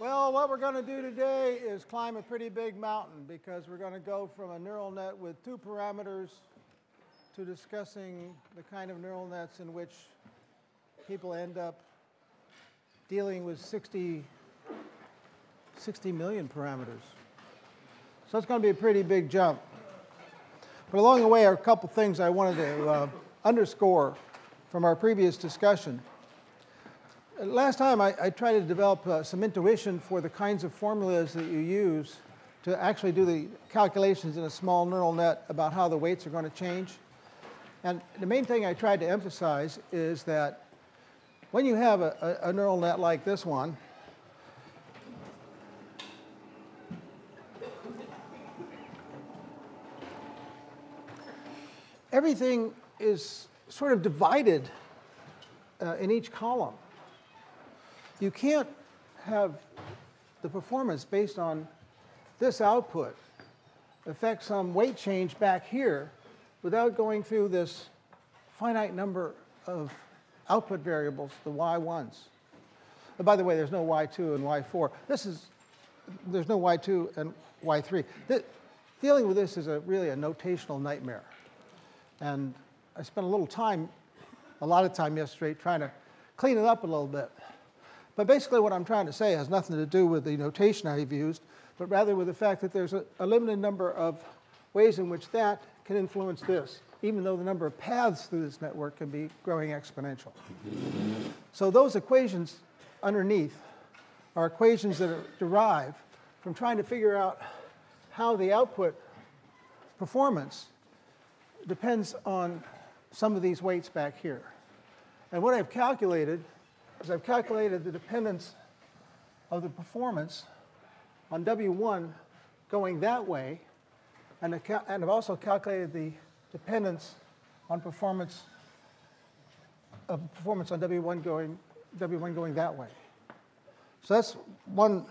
Well, what we're going to do today is climb a pretty big mountain because we're going to go from a neural net with two parameters to discussing the kind of neural nets in which people end up dealing with 60, 60 million parameters. So it's going to be a pretty big jump. But along the way are a couple things I wanted to uh, underscore from our previous discussion. Last time I, I tried to develop uh, some intuition for the kinds of formulas that you use to actually do the calculations in a small neural net about how the weights are going to change. And the main thing I tried to emphasize is that when you have a, a, a neural net like this one, everything is sort of divided uh, in each column you can't have the performance based on this output affect some weight change back here without going through this finite number of output variables, the y1s. And by the way, there's no y2 and y4. This is, there's no y2 and y3. The, dealing with this is a, really a notational nightmare. And I spent a little time, a lot of time yesterday, trying to clean it up a little bit. But basically, what I'm trying to say has nothing to do with the notation I've used, but rather with the fact that there's a, a limited number of ways in which that can influence this, even though the number of paths through this network can be growing exponential. So those equations underneath are equations that are derived from trying to figure out how the output performance depends on some of these weights back here. And what I've calculated is I've calculated the dependence of the performance on W1 going that way, and, I've also calculated the dependence on performance of performance on W1 going, W1 going that way. So that's one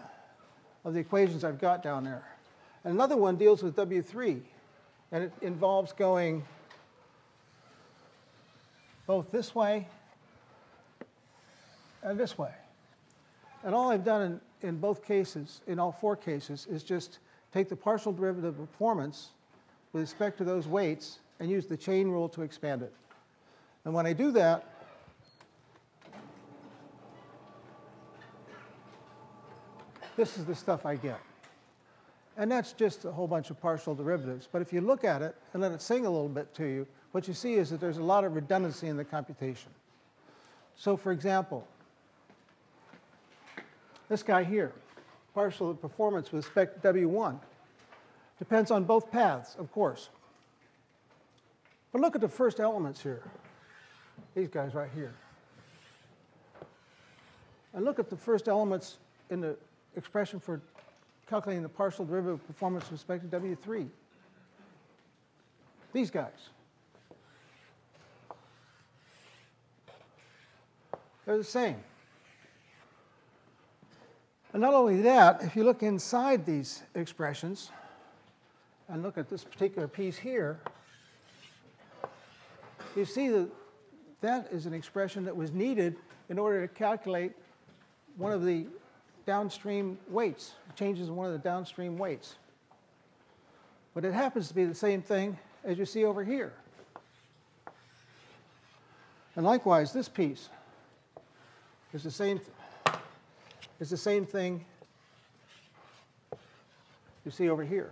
of the equations I've got down there. And another one deals with W3, and it involves going both this way and this way. And all I've done in, in both cases, in all four cases, is just take the partial derivative of performance with respect to those weights and use the chain rule to expand it. And when I do that, this is the stuff I get. And that's just a whole bunch of partial derivatives. But if you look at it and let it sing a little bit to you, what you see is that there's a lot of redundancy in the computation. So for example, this guy here, partial performance with respect W1, depends on both paths, of course. But look at the first elements here, these guys right here. And look at the first elements in the expression for calculating the partial derivative of performance with respect to W3. These guys. They're the same. And not only that, if you look inside these expressions and look at this particular piece here, you see that that is an expression that was needed in order to calculate one of the downstream weights, changes in one of the downstream weights. But it happens to be the same thing as you see over here. And likewise, this piece is the same is the same thing you see over here.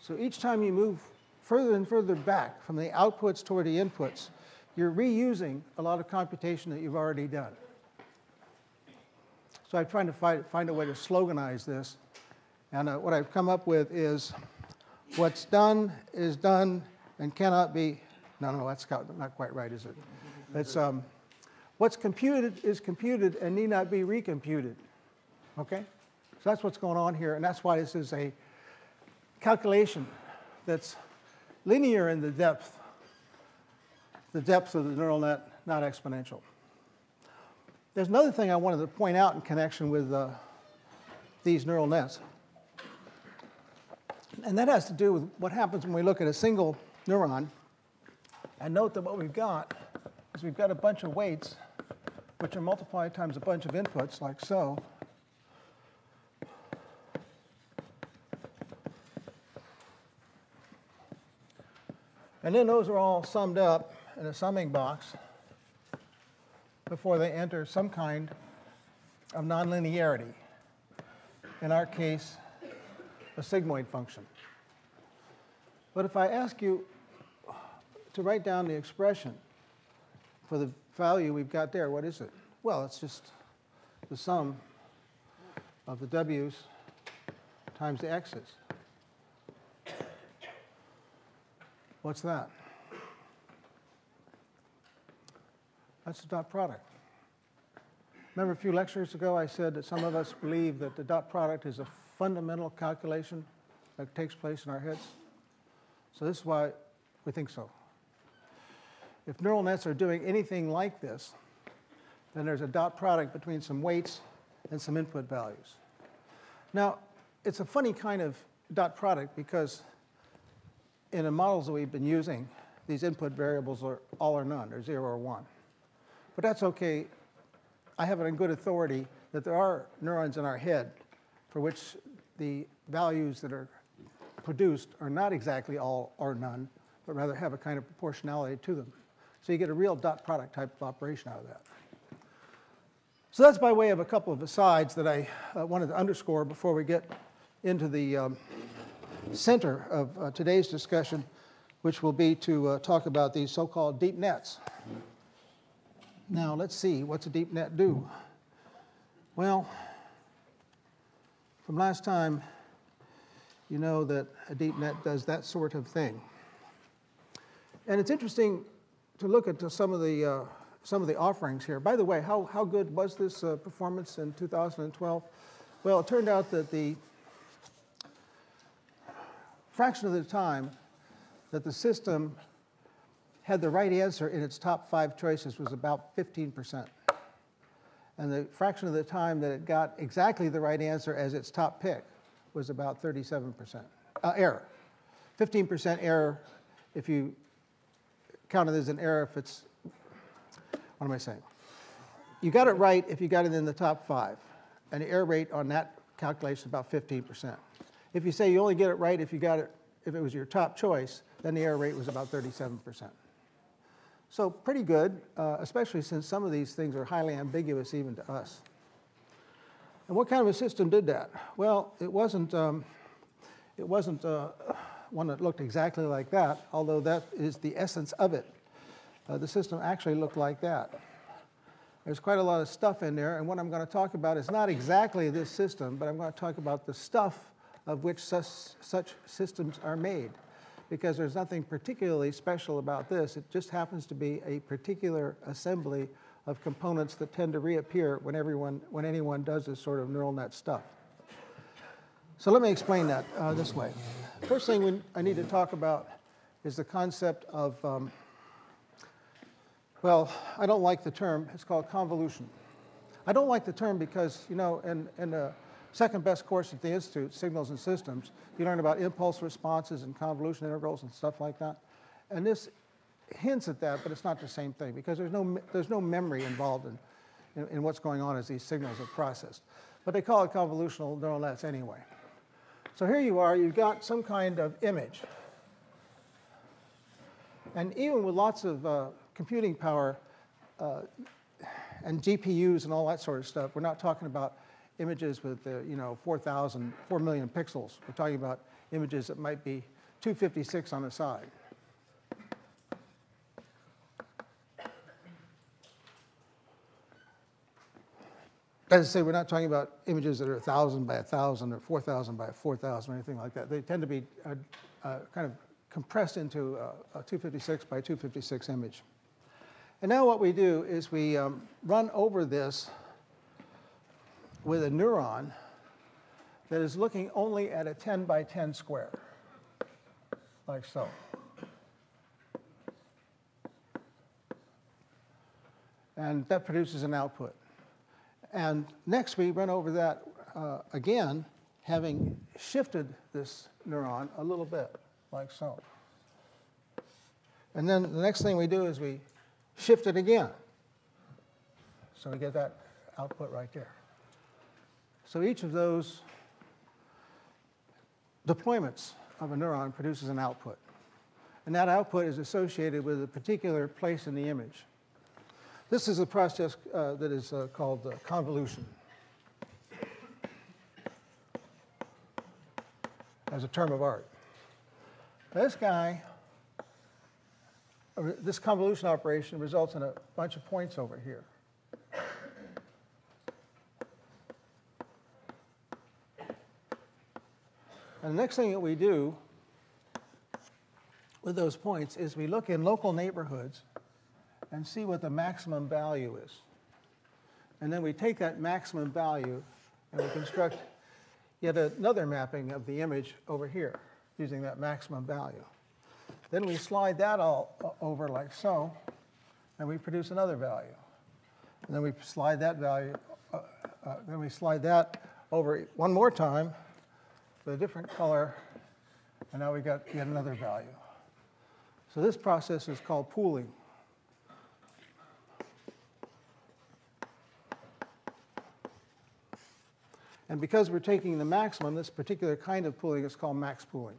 So each time you move further and further back from the outputs toward the inputs, you're reusing a lot of computation that you've already done. So I'm trying to find, find a way to sloganize this. And uh, what I've come up with is What's done is done and cannot be, no, no, that's not quite right, is it? It's, um, what's computed is computed and need not be recomputed. Okay? So that's what's going on here, and that's why this is a calculation that's linear in the depth, the depth of the neural net, not exponential. There's another thing I wanted to point out in connection with uh, these neural nets. And that has to do with what happens when we look at a single neuron. And note that what we've got is we've got a bunch of weights, which are multiplied times a bunch of inputs, like so. And then those are all summed up in a summing box before they enter some kind of nonlinearity. In our case, a sigmoid function. But if I ask you to write down the expression for the value we've got there, what is it? Well, it's just the sum of the w's times the x's. What's that? That's the dot product. Remember a few lectures ago I said that some of us believe that the dot product is a fundamental calculation that takes place in our heads? So this is why we think so. If neural nets are doing anything like this, then there's a dot product between some weights and some input values. Now, it's a funny kind of dot product because in the models that we've been using, these input variables are all or none, or zero or one. But that's okay. I have it on good authority that there are neurons in our head for which the values that are produced are not exactly all or none, but rather have a kind of proportionality to them. So you get a real dot product type of operation out of that. So that's by way of a couple of asides that I uh, wanted to underscore before we get into the um, center of uh, today's discussion, which will be to uh, talk about these so called deep nets. Now, let's see, what's a deep net do? Well, from last time, you know that a deep net does that sort of thing. And it's interesting to look at some of the, uh, some of the offerings here. By the way, how, how good was this uh, performance in 2012? Well, it turned out that the fraction of the time that the system had the right answer in its top five choices was about 15%. And the fraction of the time that it got exactly the right answer as its top pick was about 37% uh, error. 15% error if you count it as an error if it's, what am I saying? You got it right if you got it in the top five. And the error rate on that calculation is about 15%. If you say you only get it right if you got it, if it was your top choice, then the error rate was about 37%. So pretty good, uh, especially since some of these things are highly ambiguous even to us. And what kind of a system did that? Well, it wasn't, um, it wasn't uh, one that looked exactly like that, although that is the essence of it. Uh, the system actually looked like that. There's quite a lot of stuff in there, and what I'm going to talk about is not exactly this system, but I'm going to talk about the stuff of which such, such systems are made because there's nothing particularly special about this. It just happens to be a particular assembly of components that tend to reappear when, everyone, when anyone does this sort of neural net stuff. So let me explain that uh, this way. First thing we, I need to talk about is the concept of, um, well, I don't like the term, it's called convolution. I don't like the term because, you know, in, in a second best course at the Institute, Signals and Systems, you learn about impulse responses and convolution integrals and stuff like that. And this hints at that, but it's not the same thing because there's no, there's no memory involved in, in, in what's going on as these signals are processed. But they call it convolutional neural nets anyway. So here you are, you've got some kind of image. And even with lots of uh, computing power uh, and GPUs and all that sort of stuff, we're not talking about images with, uh, you know, 4,000, 4 million pixels. We're talking about images that might be 256 on the side. As I say, we're not talking about images that are 1,000 by 1,000 or 4,000 by 4,000 or anything like that. They tend to be uh, uh, kind of compressed into a, a 256 by 256 image. And now what we do is we um, run over this with a neuron that is looking only at a 10 by 10 square, like so. And that produces an output. And next we run over that uh, again, having shifted this neuron a little bit, like so. And then the next thing we do is we shift it again. So we get that output right there. So each of those deployments of a neuron produces an output. And that output is associated with a particular place in the image. This is a process uh, that is uh, called uh, convolution. As a term of art. This guy, uh, this convolution operation results in a bunch of points over here. And the next thing that we do with those points is we look in local neighborhoods and see what the maximum value is. And then we take that maximum value and we construct yet another mapping of the image over here using that maximum value. Then we slide that all over like so, and we produce another value. And then we slide that value, uh, uh, then we slide that over one more time with a different color, and now we got yet another value. So this process is called pooling. And because we're taking the maximum, this particular kind of pooling is called max pooling.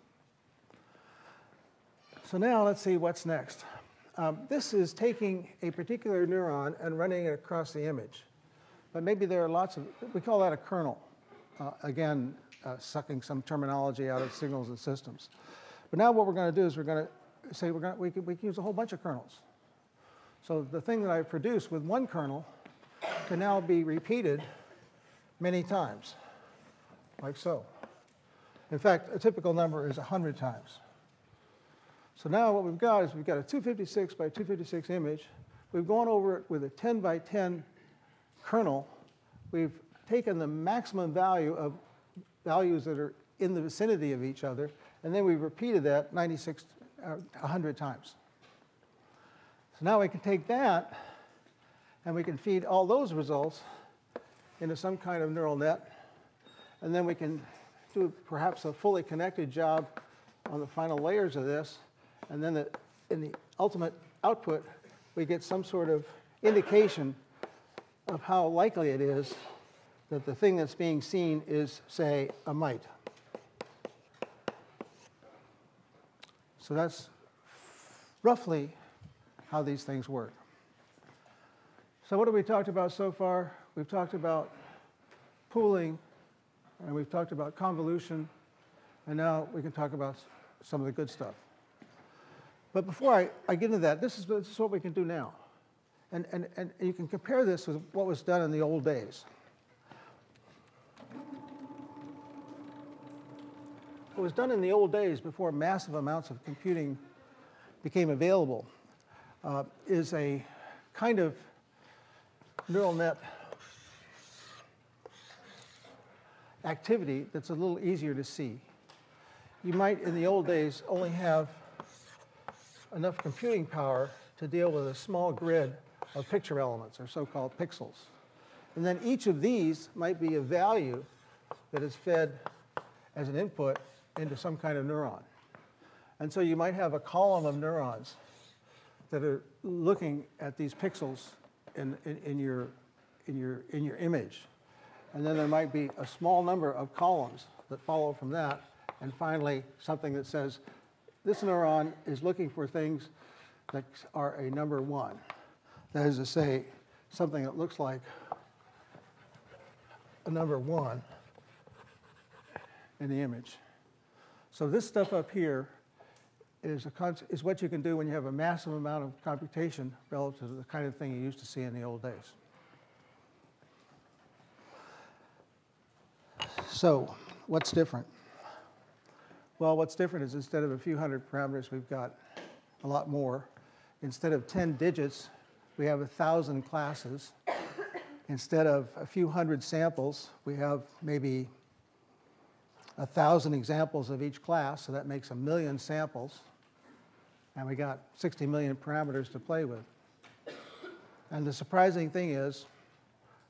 So now let's see what's next. Um, this is taking a particular neuron and running it across the image. But maybe there are lots of, we call that a kernel. Uh, again, uh, sucking some terminology out of signals and systems. But now what we're going to do is we're going to say we're to, we, can, we can use a whole bunch of kernels. So the thing that I produce with one kernel can now be repeated many times, like so. In fact, a typical number is 100 times. So now what we've got is we've got a 256 by 256 image. We've gone over it with a 10 by 10 kernel. We've taken the maximum value of values that are in the vicinity of each other, and then we've repeated that 96, uh, 100 times. So now we can take that and we can feed all those results into some kind of neural net. And then we can do perhaps a fully connected job on the final layers of this. And then the, in the ultimate output, we get some sort of indication of how likely it is that the thing that's being seen is, say, a mite. So that's roughly how these things work. So, what have we talked about so far? We've talked about pooling, and we've talked about convolution, and now we can talk about some of the good stuff. But before I, I get into that, this is, this is what we can do now. And, and, and you can compare this with what was done in the old days. What was done in the old days before massive amounts of computing became available uh, is a kind of neural net activity that's a little easier to see. You might, in the old days, only have enough computing power to deal with a small grid of picture elements, or so-called pixels. And then each of these might be a value that is fed as an input into some kind of neuron. And so you might have a column of neurons that are looking at these pixels in, in, in, your, in, your, in your image. And then there might be a small number of columns that follow from that. And finally, something that says, this neuron is looking for things that are a number one. That is to say, something that looks like a number one in the image. So this stuff up here is, a, is what you can do when you have a massive amount of computation relative to the kind of thing you used to see in the old days. So, what's different? Well, what's different is instead of a few hundred parameters, we've got a lot more. Instead of 10 digits, we have a thousand classes. Instead of a few hundred samples, we have maybe a thousand examples of each class, so that makes a million samples. And we got 60 million parameters to play with. And the surprising thing is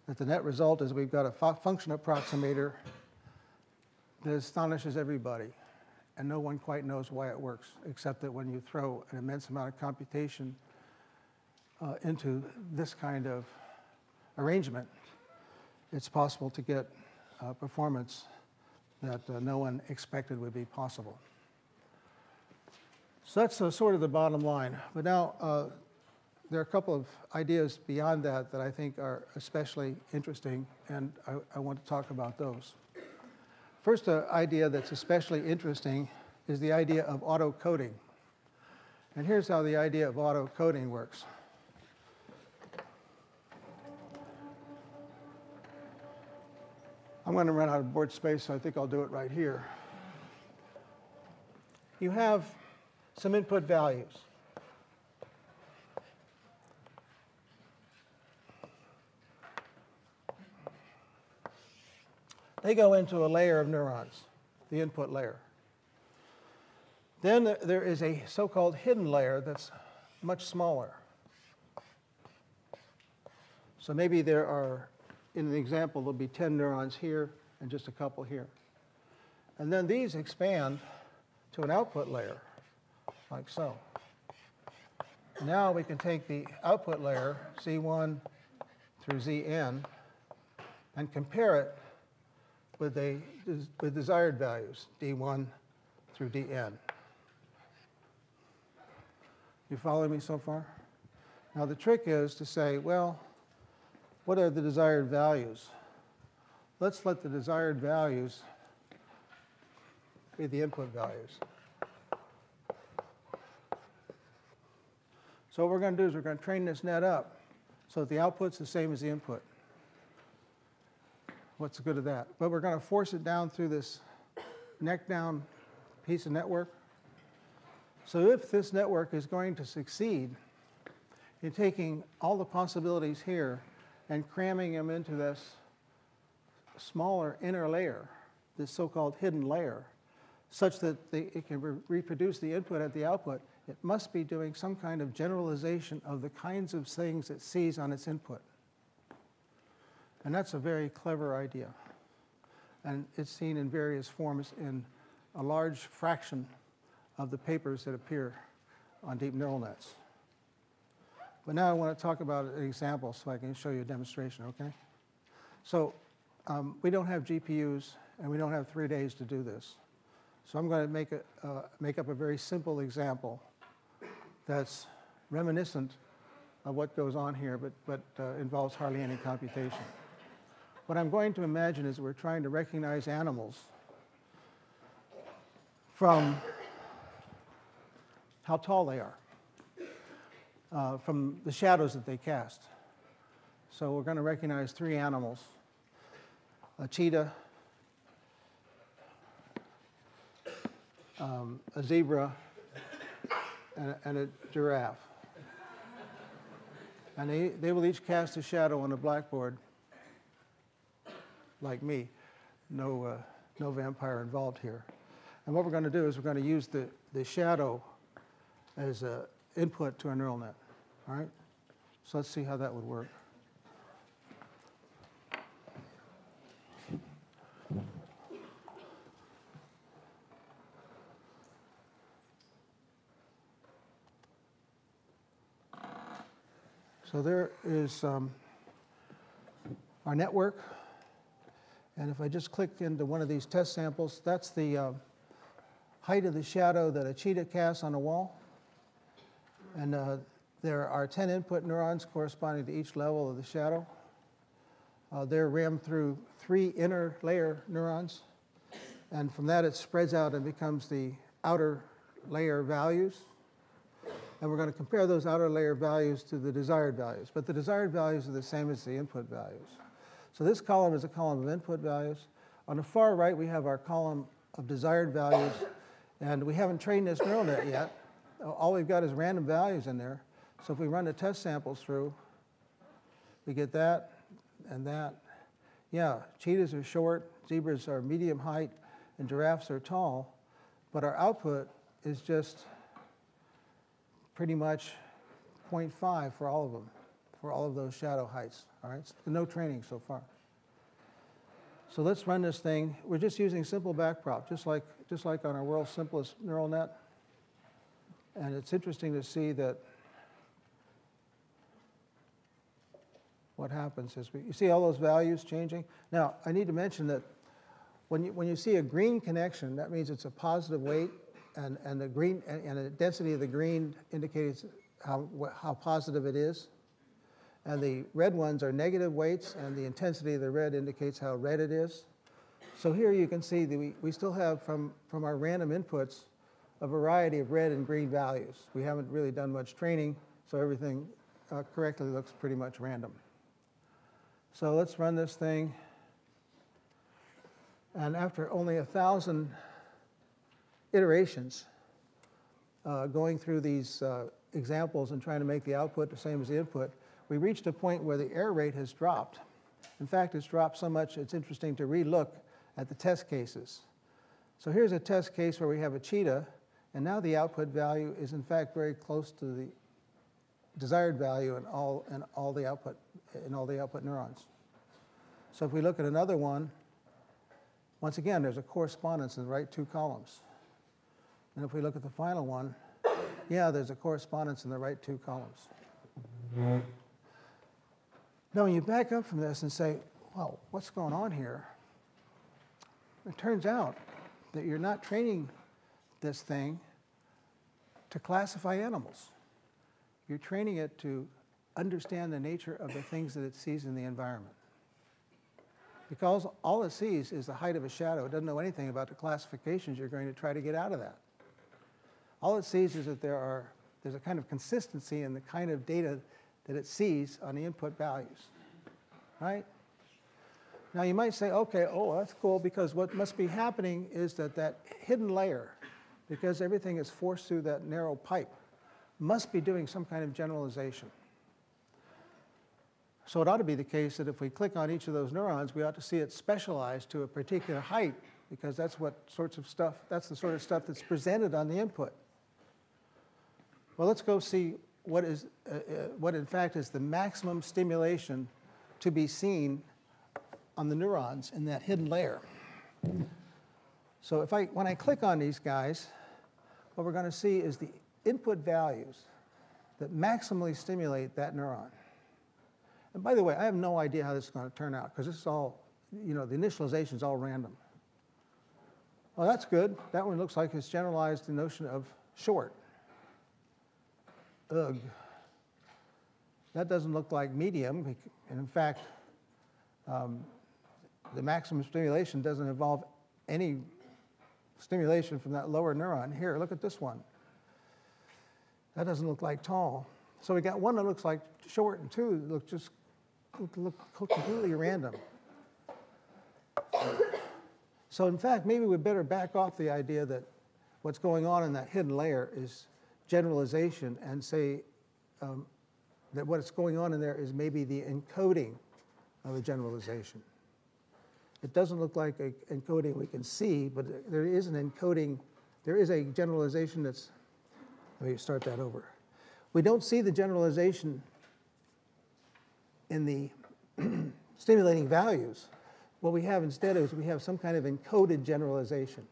that the net result is we've got a fu- function approximator that astonishes everybody. And no one quite knows why it works, except that when you throw an immense amount of computation uh, into this kind of arrangement, it's possible to get uh, performance that uh, no one expected would be possible. So that's sort of the bottom line. But now, uh, there are a couple of ideas beyond that that I think are especially interesting, and I, I want to talk about those. First uh, idea that's especially interesting is the idea of auto coding. And here's how the idea of auto coding works. I'm going to run out of board space, so I think I'll do it right here. You have some input values. They go into a layer of neurons, the input layer. Then there is a so called hidden layer that's much smaller. So maybe there are, in an example, there'll be 10 neurons here and just a couple here. And then these expand to an output layer, like so. Now we can take the output layer, Z1 through Zn, and compare it with, a, with desired values, D1 through Dn. You follow me so far? Now the trick is to say, well, what are the desired values? Let's let the desired values be the input values. So what we're going to do is we're going to train this net up so that the output's the same as the input. What's the good of that? But we're going to force it down through this neck down piece of network. So if this network is going to succeed in taking all the possibilities here and cramming them into this smaller inner layer, this so-called hidden layer, such that it can re reproduce the input at the output, it must be doing some kind of generalization of the kinds of things it sees on its input. And that's a very clever idea. And it's seen in various forms in a large fraction of the papers that appear on deep neural nets. But now I want to talk about an example so I can show you a demonstration, okay? So um, we don't have GPUs and we don't have three days to do this. So I'm going to make, a, uh, make up a very simple example that's reminiscent of what goes on here, but, but uh, involves hardly any computation. What I'm going to imagine is we're trying to recognize animals from how tall they are, uh, from the shadows that they cast. So we're going to recognize three animals a cheetah, um, a zebra, and a, and a giraffe. And they, they will each cast a shadow on a blackboard, like me. No, uh, no vampire involved here. And what we're going to do is we're going to use the, the shadow as an input to a neural net. All right? So let's see how that would work. So there is um, our network. And if I just click into one of these test samples, that's the uh, height of the shadow that a cheetah casts on a wall. And uh, there are 10 input neurons corresponding to each level of the shadow. Uh, they're rammed through three inner layer neurons. And from that, it spreads out and becomes the outer layer values and we're going to compare those outer layer values to the desired values. But the desired values are the same as the input values. So this column is a column of input values. On the far right, we have our column of desired values, and we haven't trained this neural net yet. All we've got is random values in there. So if we run the test samples through, we get that and that. Yeah, cheetahs are short, zebras are medium height, and giraffes are tall, but our output is just pretty much 0.5 for all of them, for all of those shadow heights. All right, no training so far. So let's run this thing. We're just using simple backprop, just like, just like on our world's simplest neural net. And it's interesting to see that what happens is we, you see all those values changing. Now, I need to mention that when you, when you see a green connection, that means it's a positive weight, and, and the green and, and the density of the green indicates how, how positive it is. And the red ones are negative weights, and the intensity of the red indicates how red it is. So here you can see that we, we still have from, from our random inputs a variety of red and green values. We haven't really done much training, so everything uh, correctly looks pretty much random. So let's run this thing. And after only a thousand iterations, uh, going through these uh, examples and trying to make the output the same as the input, we reached a point where the error rate has dropped. In fact, it's dropped so much it's interesting to relook at the test cases. So here's a test case where we have a cheetah, and now the output value is in fact very close to the desired value in all, in all the output in all the output neurons. So if we look at another one, once again, there's a correspondence in the right two columns. And if we look at the final one, yeah, there's a correspondence in the right two columns. Now, when you back up from this and say, well, what's going on here? It turns out that you're not training this thing to classify animals. You're training it to understand the nature of the things that it sees in the environment. Because all it sees is the height of a shadow. It doesn't know anything about the classifications you're going to try to get out of that. All it sees is that there are, there's a kind of consistency in the kind of data that it sees on the input values, right? Now you might say, okay, oh, that's cool because what must be happening is that that hidden layer, because everything is forced through that narrow pipe, must be doing some kind of generalization. So it ought to be the case that if we click on each of those neurons, we ought to see it specialized to a particular height because that's what sorts of stuff, that's the sort of stuff that's presented on the input. Well, let's go see what is, uh, uh, what in fact is the maximum stimulation to be seen on the neurons in that hidden layer. So if I, when I click on these guys, what we're going to see is the input values that maximally stimulate that neuron. And by the way, I have no idea how this is going to turn out because this is all, you know, the initialization is all random. Well, that's good. That one looks like it's generalized the notion of short. Ugh. That doesn't look like medium. And in fact, um, the maximum stimulation doesn't involve any stimulation from that lower neuron. Here, look at this one. That doesn't look like tall. So we got one that looks like short and two that look just look completely random. So in fact, maybe we better back off the idea that what's going on in that hidden layer is generalization and say um, that what's going on in there is maybe the encoding of a generalization. It doesn't look like an encoding we can see, but there is an encoding, there is a generalization that's, let me start that over. We don't see the generalization in the stimulating values. What we have instead is we have some kind of encoded generalization.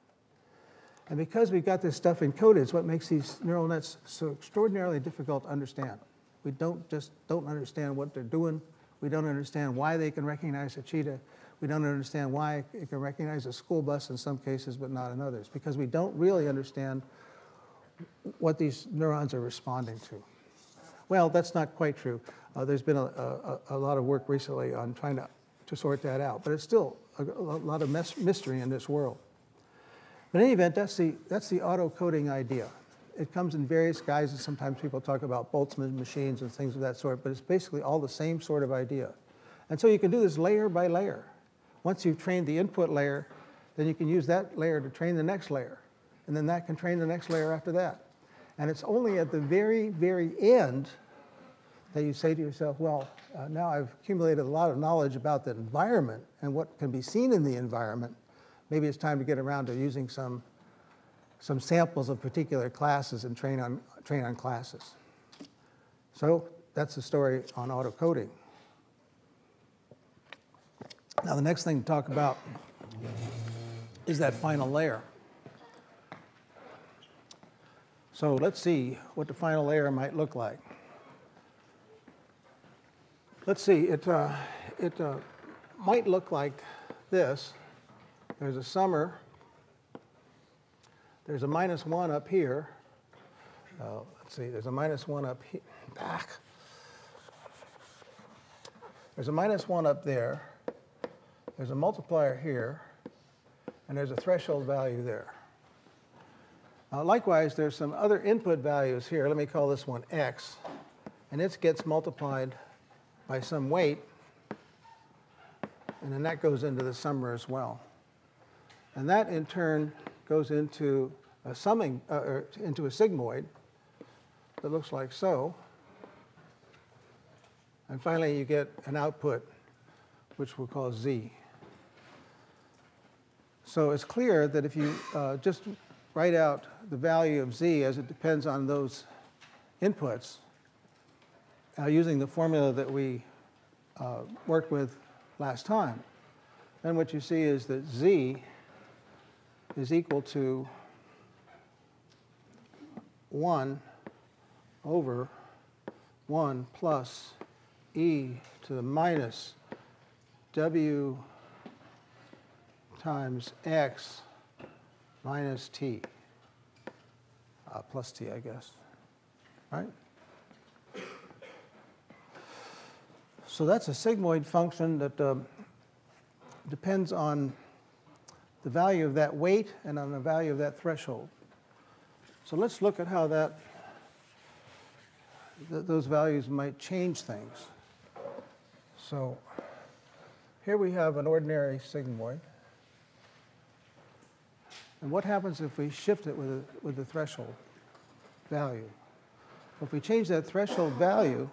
And because we've got this stuff encoded, it's what makes these neural nets so extraordinarily difficult to understand. We don't just don't understand what they're doing. We don't understand why they can recognize a cheetah. We don't understand why it can recognize a school bus in some cases, but not in others, because we don't really understand what these neurons are responding to. Well, that's not quite true. Uh, there's been a, a, a, lot of work recently on trying to, to sort that out, but it's still a, a lot of mystery in this world. But in any event, that's the, that's the auto-coding idea. It comes in various guises. Sometimes people talk about Boltzmann machines and things of that sort, but it's basically all the same sort of idea. And so you can do this layer by layer. Once you've trained the input layer, then you can use that layer to train the next layer. And then that can train the next layer after that. And it's only at the very, very end that you say to yourself, well, uh, now I've accumulated a lot of knowledge about the environment and what can be seen in the environment. Maybe it's time to get around to using some, some samples of particular classes and train on, train on classes. So that's the story on autocoding. Now, the next thing to talk about is that final layer. So let's see what the final layer might look like. Let's see, it, uh, it uh, might look like this. There's a summer, there's a minus one up here. Uh, let's see, there's a minus one up here, back. There's a minus one up there. There's a multiplier here, and there's a threshold value there. Uh, likewise, there's some other input values here. Let me call this one x, and it gets multiplied by some weight, and then that goes into the summer as well. And that in turn goes into a summing, uh, into a sigmoid that looks like so. And finally, you get an output, which we'll call z. So it's clear that if you uh, just write out the value of z as it depends on those inputs, uh, using the formula that we uh, worked with last time, then what you see is that z is equal to 1 over 1 plus e to the minus w times x minus t, uh, plus t, I guess, right? So that's a sigmoid function that um, depends on the value of that weight and on the value of that threshold. So let's look at how that th those values might change things. So here we have an ordinary sigmoid. And what happens if we shift it with, a, with the threshold value? If we change that threshold value,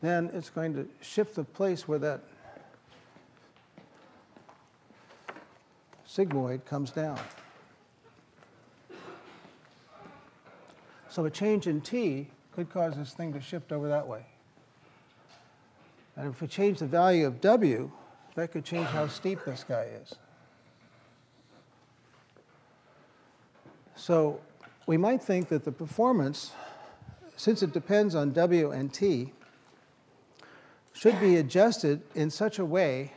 then it's going to shift the place where that sigmoid comes down. So a change in t could cause this thing to shift over that way. And if we change the value of w, that could change how steep this guy is. So we might think that the performance, since it depends on W and T, should be adjusted in such a way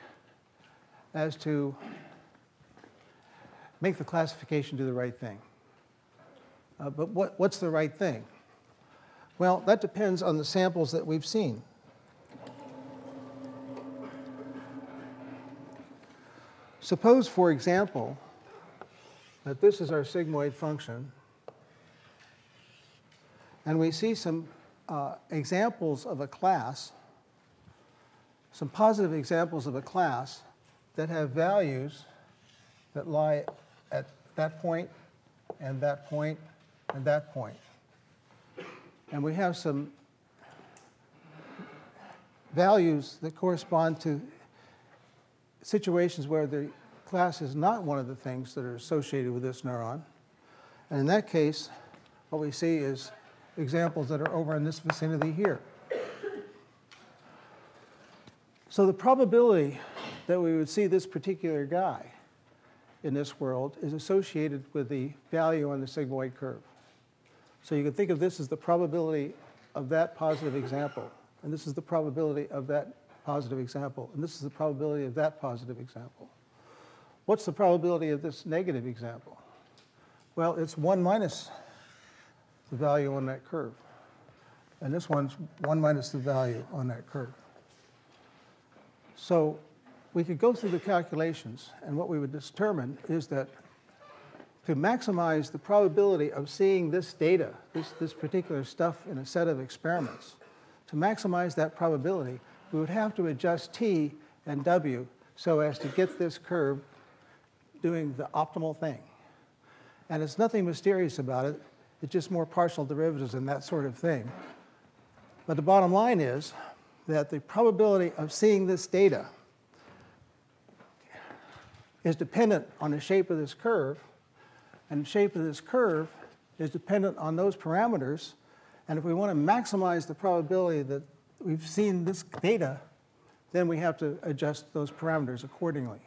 as to make the classification do the right thing. Uh, but what, what's the right thing? Well, that depends on the samples that we've seen. Suppose, for example, that this is our sigmoid function. And we see some uh, examples of a class, some positive examples of a class that have values that lie at that point and that point and that point. And we have some values that correspond to situations where the class is not one of the things that are associated with this neuron. And in that case, what we see is examples that are over in this vicinity here. So the probability that we would see this particular guy in this world is associated with the value on the sigmoid curve. So you can think of this as the probability of that positive example, and this is the probability of that positive example, and this is the probability of that positive example. What's the probability of this negative example? Well, it's 1 minus the value on that curve. And this one's 1 minus the value on that curve. So we could go through the calculations, and what we would determine is that to maximize the probability of seeing this data, this, this particular stuff in a set of experiments, to maximize that probability, we would have to adjust t and w so as to get this curve doing the optimal thing. And it's nothing mysterious about it. It's just more partial derivatives and that sort of thing. But the bottom line is that the probability of seeing this data is dependent on the shape of this curve, and the shape of this curve is dependent on those parameters. And if we want to maximize the probability that we've seen this data, then we have to adjust those parameters accordingly.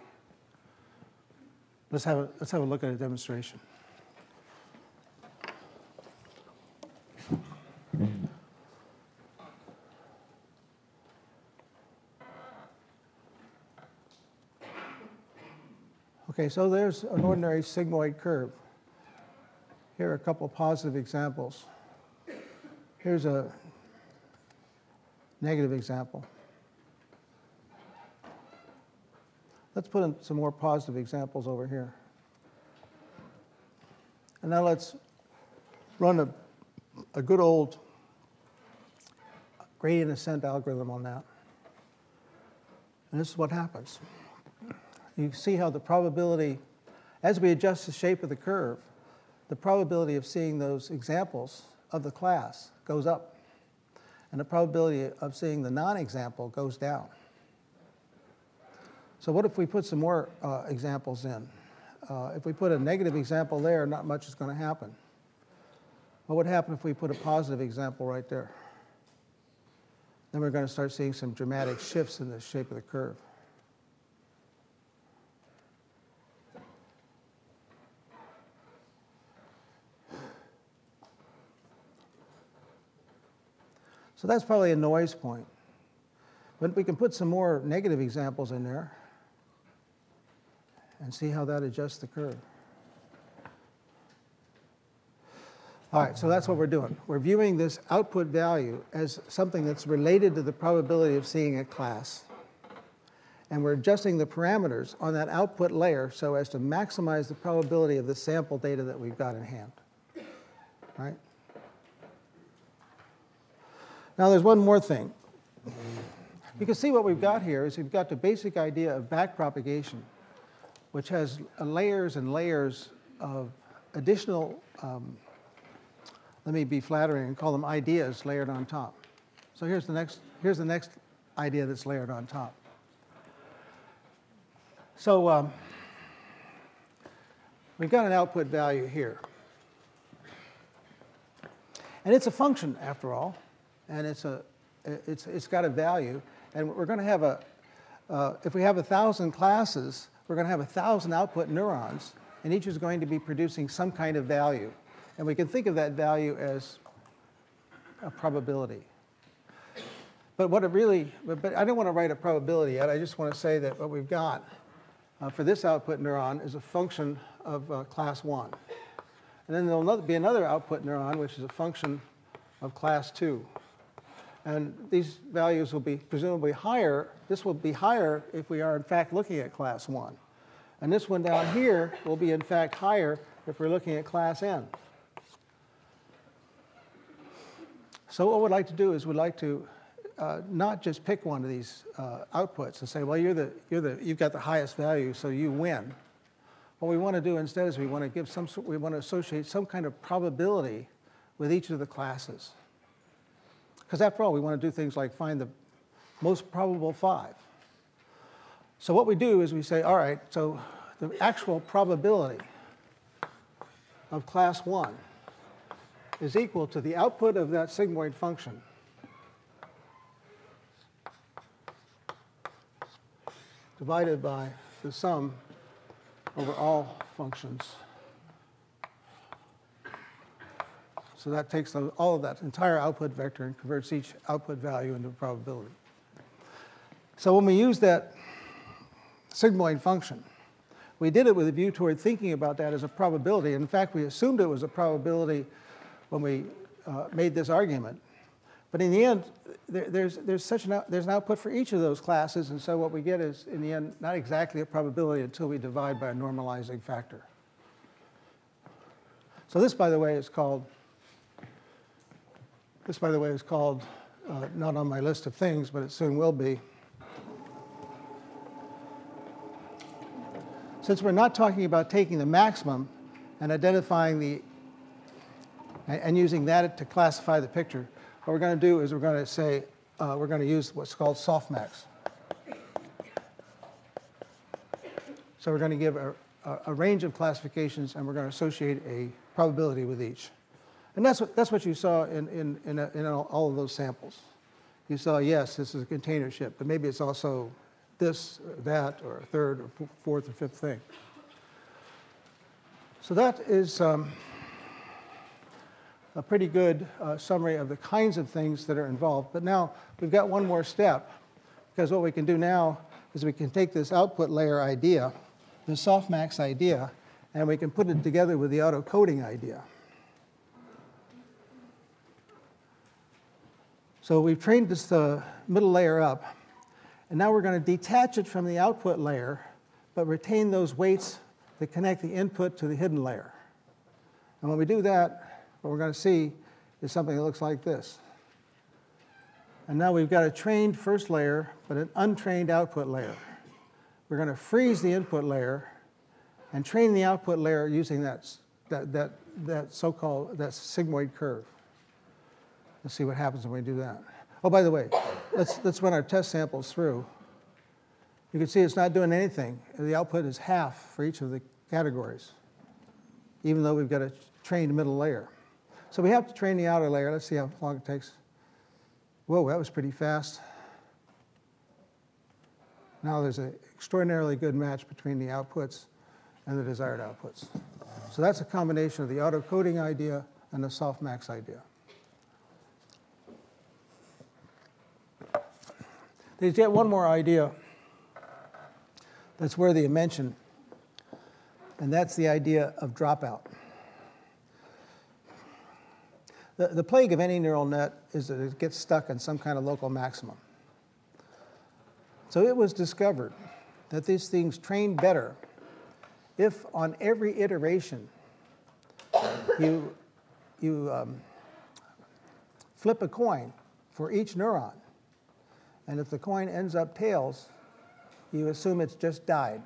Let's have a, let's have a look at a demonstration. Okay, so there's an ordinary sigmoid curve. Here are a couple positive examples. Here's a negative example. Let's put in some more positive examples over here. And now let's run a, a good old gradient ascent algorithm on that. And this is what happens you see how the probability, as we adjust the shape of the curve, the probability of seeing those examples of the class goes up, and the probability of seeing the non-example goes down. So what if we put some more uh, examples in? Uh, if we put a negative example there, not much is going to happen. What would happen if we put a positive example right there? Then we're going to start seeing some dramatic shifts in the shape of the curve. So that's probably a noise point. But we can put some more negative examples in there and see how that adjusts the curve. All right, so that's what we're doing. We're viewing this output value as something that's related to the probability of seeing a class. And we're adjusting the parameters on that output layer so as to maximize the probability of the sample data that we've got in hand. Right? Now, there's one more thing. You can see what we've got here is we've got the basic idea of backpropagation, which has layers and layers of additional, um, let me be flattering and call them ideas layered on top. So here's the next, here's the next idea that's layered on top. So um, we've got an output value here. And it's a function, after all and it's, a, it's, it's got a value. And we're going to have a, uh, if we have a thousand classes, we're going to have a thousand output neurons, and each is going to be producing some kind of value. And we can think of that value as a probability. But what it really, but, but I don't want to write a probability yet. I just want to say that what we've got uh, for this output neuron is a function of uh, class one. And then there'll be another output neuron, which is a function of class two. And these values will be presumably higher. This will be higher if we are in fact looking at class 1. And this one down here will be in fact higher if we're looking at class n. So what we'd like to do is we'd like to uh, not just pick one of these uh, outputs and say, well, you're the, you're the, you've got the highest value, so you win. What we want to do instead is we want to give some, we want to associate some kind of probability with each of the classes. Because after all, we want to do things like find the most probable five. So what we do is we say, all right, so the actual probability of class 1 is equal to the output of that sigmoid function divided by the sum over all functions So that takes all of that entire output vector and converts each output value into a probability. So when we use that sigmoid function, we did it with a view toward thinking about that as a probability. In fact, we assumed it was a probability when we uh, made this argument. But in the end, there, there's, there's, such an, there's an output for each of those classes, and so what we get is, in the end, not exactly a probability until we divide by a normalizing factor. So this, by the way, is called this, by the way, is called, uh, not on my list of things, but it soon will be, since we're not talking about taking the maximum and identifying the, and using that to classify the picture, what we're going to do is we're going to say, uh, we're going to use what's called softmax. So we're going to give a, a, a range of classifications and we're going to associate a probability with each. And that's what, that's what you saw in, in, in, a, in all of those samples. You saw, yes, this is a container ship, but maybe it's also this, or that, or a third, or fourth, or fifth thing. So that is um, a pretty good uh, summary of the kinds of things that are involved. But now we've got one more step, because what we can do now is we can take this output layer idea, the softmax idea, and we can put it together with the auto coding idea. So we've trained this uh, middle layer up, and now we're going to detach it from the output layer, but retain those weights that connect the input to the hidden layer. And when we do that, what we're going to see is something that looks like this. And now we've got a trained first layer, but an untrained output layer. We're going to freeze the input layer and train the output layer using that, that, that, that so-called that sigmoid curve. Let's see what happens when we do that. Oh, by the way, let's, let's run our test samples through. You can see it's not doing anything. The output is half for each of the categories, even though we've got a trained middle layer. So we have to train the outer layer. Let's see how long it takes. Whoa, that was pretty fast. Now there's an extraordinarily good match between the outputs and the desired outputs. So that's a combination of the auto coding idea and the softmax idea. There's yet one more idea that's worthy of mention, and that's the idea of dropout. The, the plague of any neural net is that it gets stuck in some kind of local maximum. So it was discovered that these things train better if on every iteration you, you um, flip a coin for each neuron and if the coin ends up tails, you assume it's just died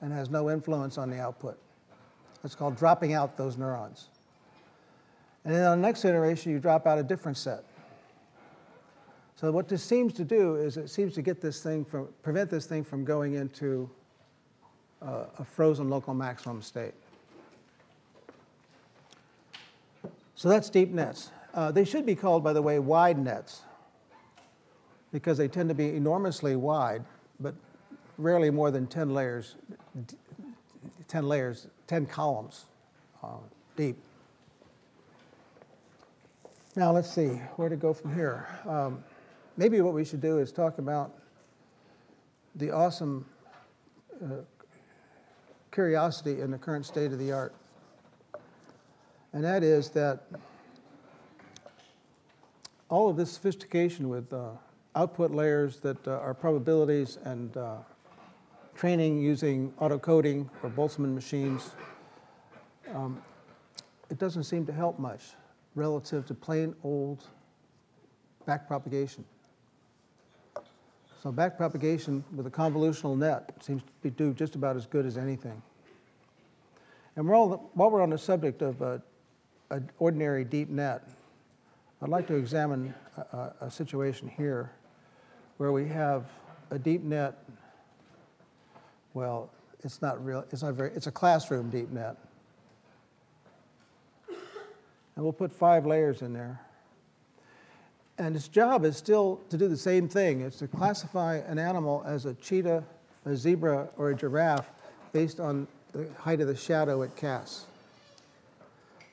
and has no influence on the output. That's called dropping out those neurons. And then on the next iteration, you drop out a different set. So what this seems to do is it seems to get this thing from, prevent this thing from going into uh, a frozen local maximum state. So that's deep nets. Uh, they should be called, by the way, wide nets because they tend to be enormously wide, but rarely more than 10 layers, 10 layers, 10 columns uh, deep. Now let's see where to go from here. Um, maybe what we should do is talk about the awesome uh, curiosity in the current state of the art. And that is that all of this sophistication with uh, output layers that uh, are probabilities and uh, training using autocoding or Boltzmann machines, um, it doesn't seem to help much relative to plain old backpropagation. So backpropagation with a convolutional net seems to do just about as good as anything. And we're all, while we're on the subject of uh, an ordinary deep net, I'd like to examine a, a situation here where we have a deep net. Well, it's not real, it's not very, it's a classroom deep net. And we'll put five layers in there. And its job is still to do the same thing. It's to classify an animal as a cheetah, a zebra, or a giraffe based on the height of the shadow it casts.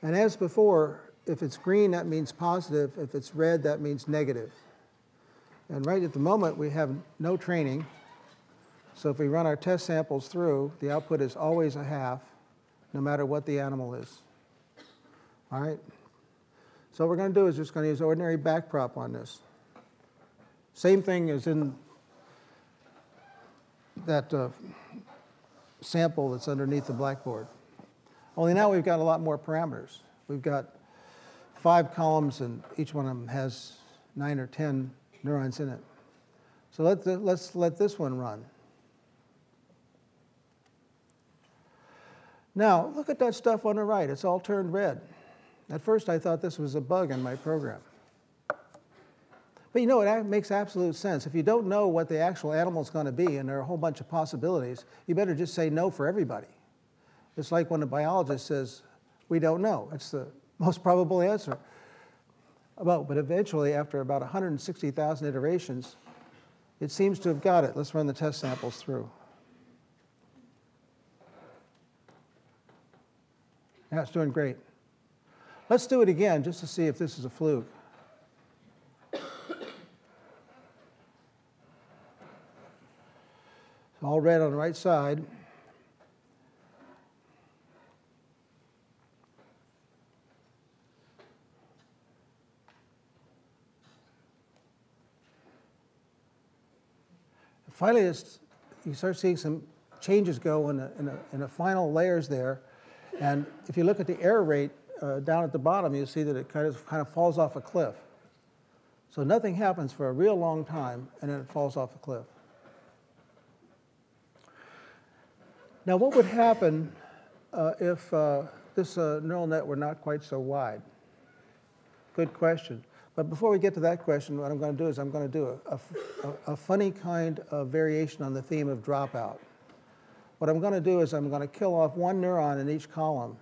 And as before, if it's green, that means positive. If it's red, that means negative. And right at the moment, we have no training. So if we run our test samples through, the output is always a half, no matter what the animal is. All right? So what we're going to do is just going to use ordinary backprop on this. Same thing as in that uh, sample that's underneath the blackboard. Only now we've got a lot more parameters. We've got five columns, and each one of them has nine or 10 neurons in it. So let the, let's let this one run. Now, look at that stuff on the right. It's all turned red. At first, I thought this was a bug in my program. But you know, it makes absolute sense. If you don't know what the actual animal is going to be, and there are a whole bunch of possibilities, you better just say no for everybody. It's like when a biologist says, we don't know. It's the most probable answer. Well, but eventually, after about 160,000 iterations, it seems to have got it. Let's run the test samples through. Yeah, it's doing great. Let's do it again just to see if this is a fluke. all red on the right side. Finally, you start seeing some changes go in the, in, the, in the final layers there. And if you look at the error rate uh, down at the bottom, you see that it kind of, kind of falls off a cliff. So nothing happens for a real long time, and then it falls off a cliff. Now, what would happen uh, if uh, this uh, neural net were not quite so wide? Good question. But before we get to that question, what I'm going to do is I'm going to do a, a, a funny kind of variation on the theme of dropout. What I'm going to do is I'm going to kill off one neuron in each column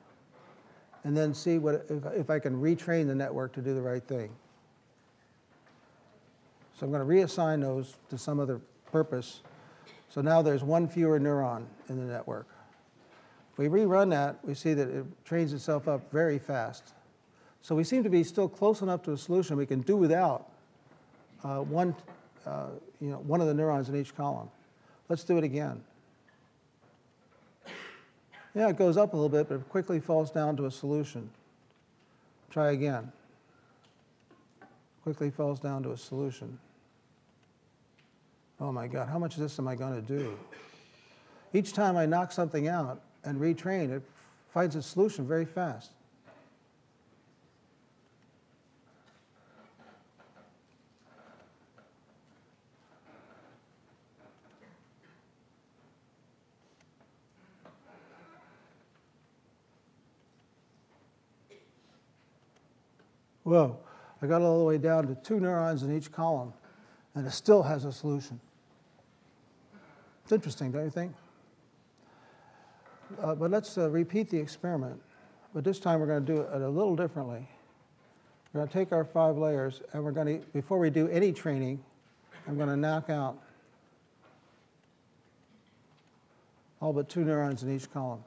and then see what, if, if I can retrain the network to do the right thing. So I'm going to reassign those to some other purpose so now there's one fewer neuron in the network. If we rerun that, we see that it trains itself up very fast. So we seem to be still close enough to a solution we can do without uh, one, uh, you know, one of the neurons in each column. Let's do it again. Yeah, it goes up a little bit, but it quickly falls down to a solution. Try again. Quickly falls down to a solution. Oh my God, how much of this am I going to do? Each time I knock something out and retrain, it finds a solution very fast. Whoa, I got all the way down to two neurons in each column, and it still has a solution. It's interesting, don't you think? Uh, but let's uh, repeat the experiment. But this time we're going to do it a little differently. We're going to take our five layers, and we're going to, before we do any training, I'm going to knock out all but two neurons in each column.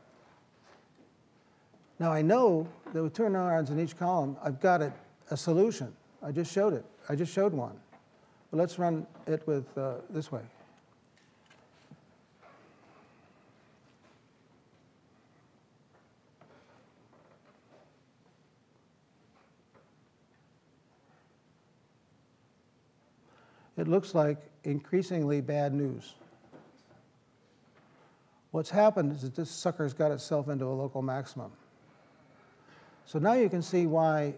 Now I know that with two neurons in each column, I've got it, a solution. I just showed it. I just showed one. But let's run it with uh, this way. it looks like increasingly bad news. What's happened is that this sucker's got itself into a local maximum. So now you can see why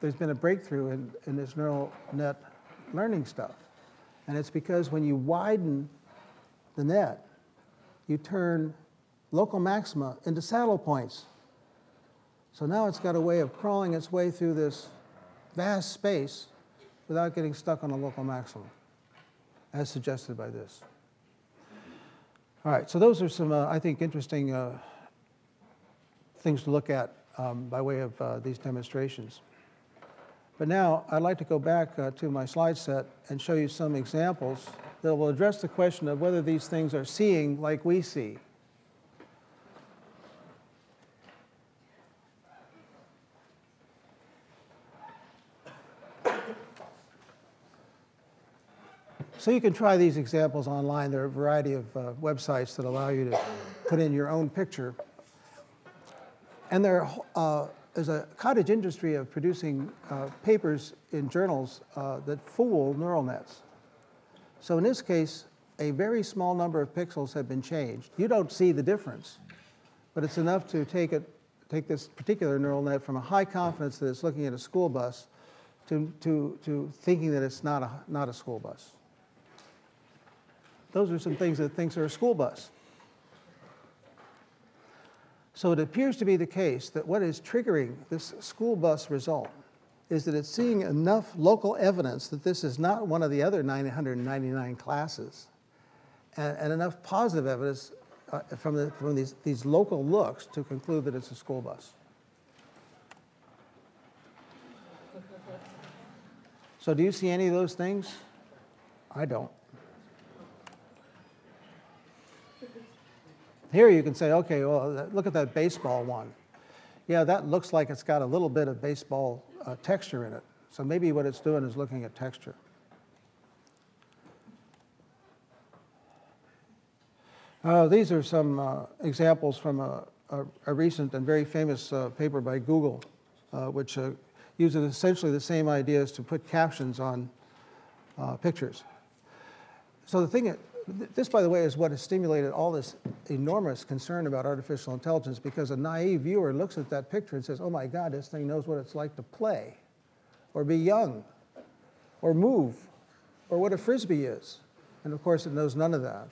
there's been a breakthrough in, in this neural net learning stuff. And it's because when you widen the net, you turn local maxima into saddle points. So now it's got a way of crawling its way through this vast space without getting stuck on a local maximum, as suggested by this. All right, so those are some, uh, I think, interesting uh, things to look at um, by way of uh, these demonstrations. But now I'd like to go back uh, to my slide set and show you some examples that will address the question of whether these things are seeing like we see. So you can try these examples online. There are a variety of uh, websites that allow you to put in your own picture. And there uh, is a cottage industry of producing uh, papers in journals uh, that fool neural nets. So in this case, a very small number of pixels have been changed. You don't see the difference, but it's enough to take, it, take this particular neural net from a high confidence that it's looking at a school bus to, to, to thinking that it's not a, not a school bus. Those are some things that thinks are a school bus. So it appears to be the case that what is triggering this school bus result is that it's seeing enough local evidence that this is not one of the other 999 classes, and, and enough positive evidence uh, from, the, from these, these local looks to conclude that it's a school bus. So, do you see any of those things? I don't. Here you can say, okay, well, look at that baseball one. Yeah, that looks like it's got a little bit of baseball uh, texture in it. So maybe what it's doing is looking at texture. Uh, these are some uh, examples from a, a, a, recent and very famous uh, paper by Google, uh, which uh, uses essentially the same ideas to put captions on uh, pictures. So the thing, this, by the way, is what has stimulated all this enormous concern about artificial intelligence because a naive viewer looks at that picture and says, oh my God, this thing knows what it's like to play, or be young, or move, or what a frisbee is. And of course, it knows none of that.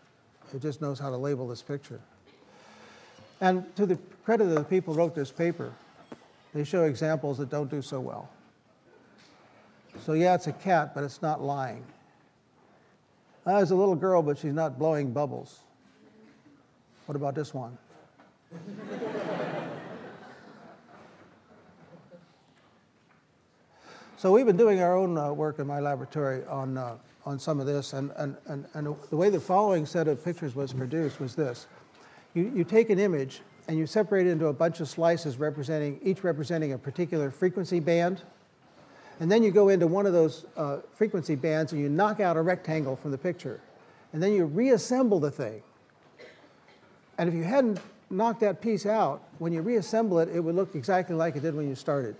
It just knows how to label this picture. And to the credit of the people who wrote this paper, they show examples that don't do so well. So, yeah, it's a cat, but it's not lying. Uh, there's a little girl, but she's not blowing bubbles. What about this one? so we've been doing our own uh, work in my laboratory on, uh, on some of this, and, and, and, and the way the following set of pictures was produced was this. You, you take an image and you separate it into a bunch of slices representing, each representing a particular frequency band, and then you go into one of those uh, frequency bands and you knock out a rectangle from the picture. And then you reassemble the thing. And if you hadn't knocked that piece out, when you reassemble it, it would look exactly like it did when you started.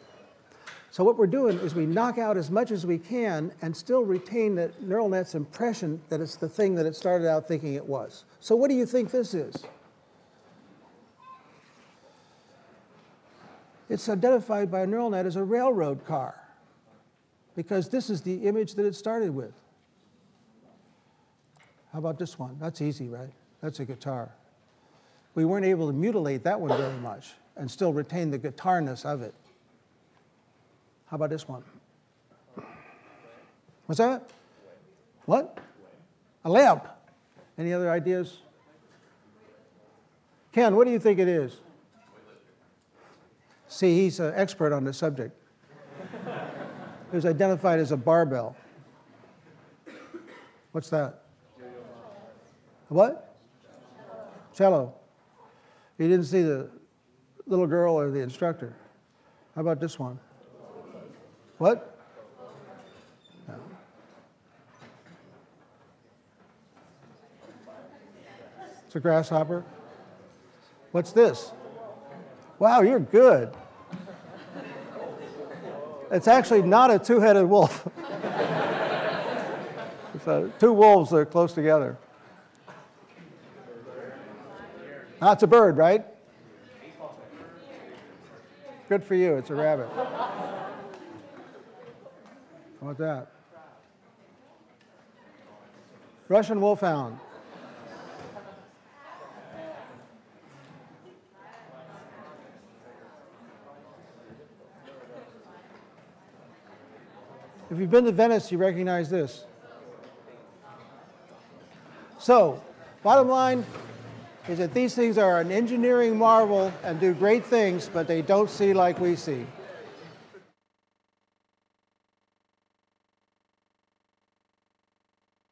So what we're doing is we knock out as much as we can and still retain the neural net's impression that it's the thing that it started out thinking it was. So what do you think this is? It's identified by a neural net as a railroad car because this is the image that it started with. How about this one? That's easy, right? That's a guitar. We weren't able to mutilate that one very much and still retain the guitarness of it. How about this one? What's that? What? A lamp. Any other ideas? Ken, what do you think it is? See, he's an expert on the subject. It was identified as a barbell. What's that? What? Cello. You didn't see the little girl or the instructor. How about this one? What? No. It's a grasshopper. What's this? Wow, you're good. It's actually not a two headed wolf. two wolves that are close together. That's a bird, right? Good for you, it's a rabbit. How about that? Russian wolfhound. If you've been to Venice, you recognize this. So, bottom line is that these things are an engineering marvel and do great things, but they don't see like we see.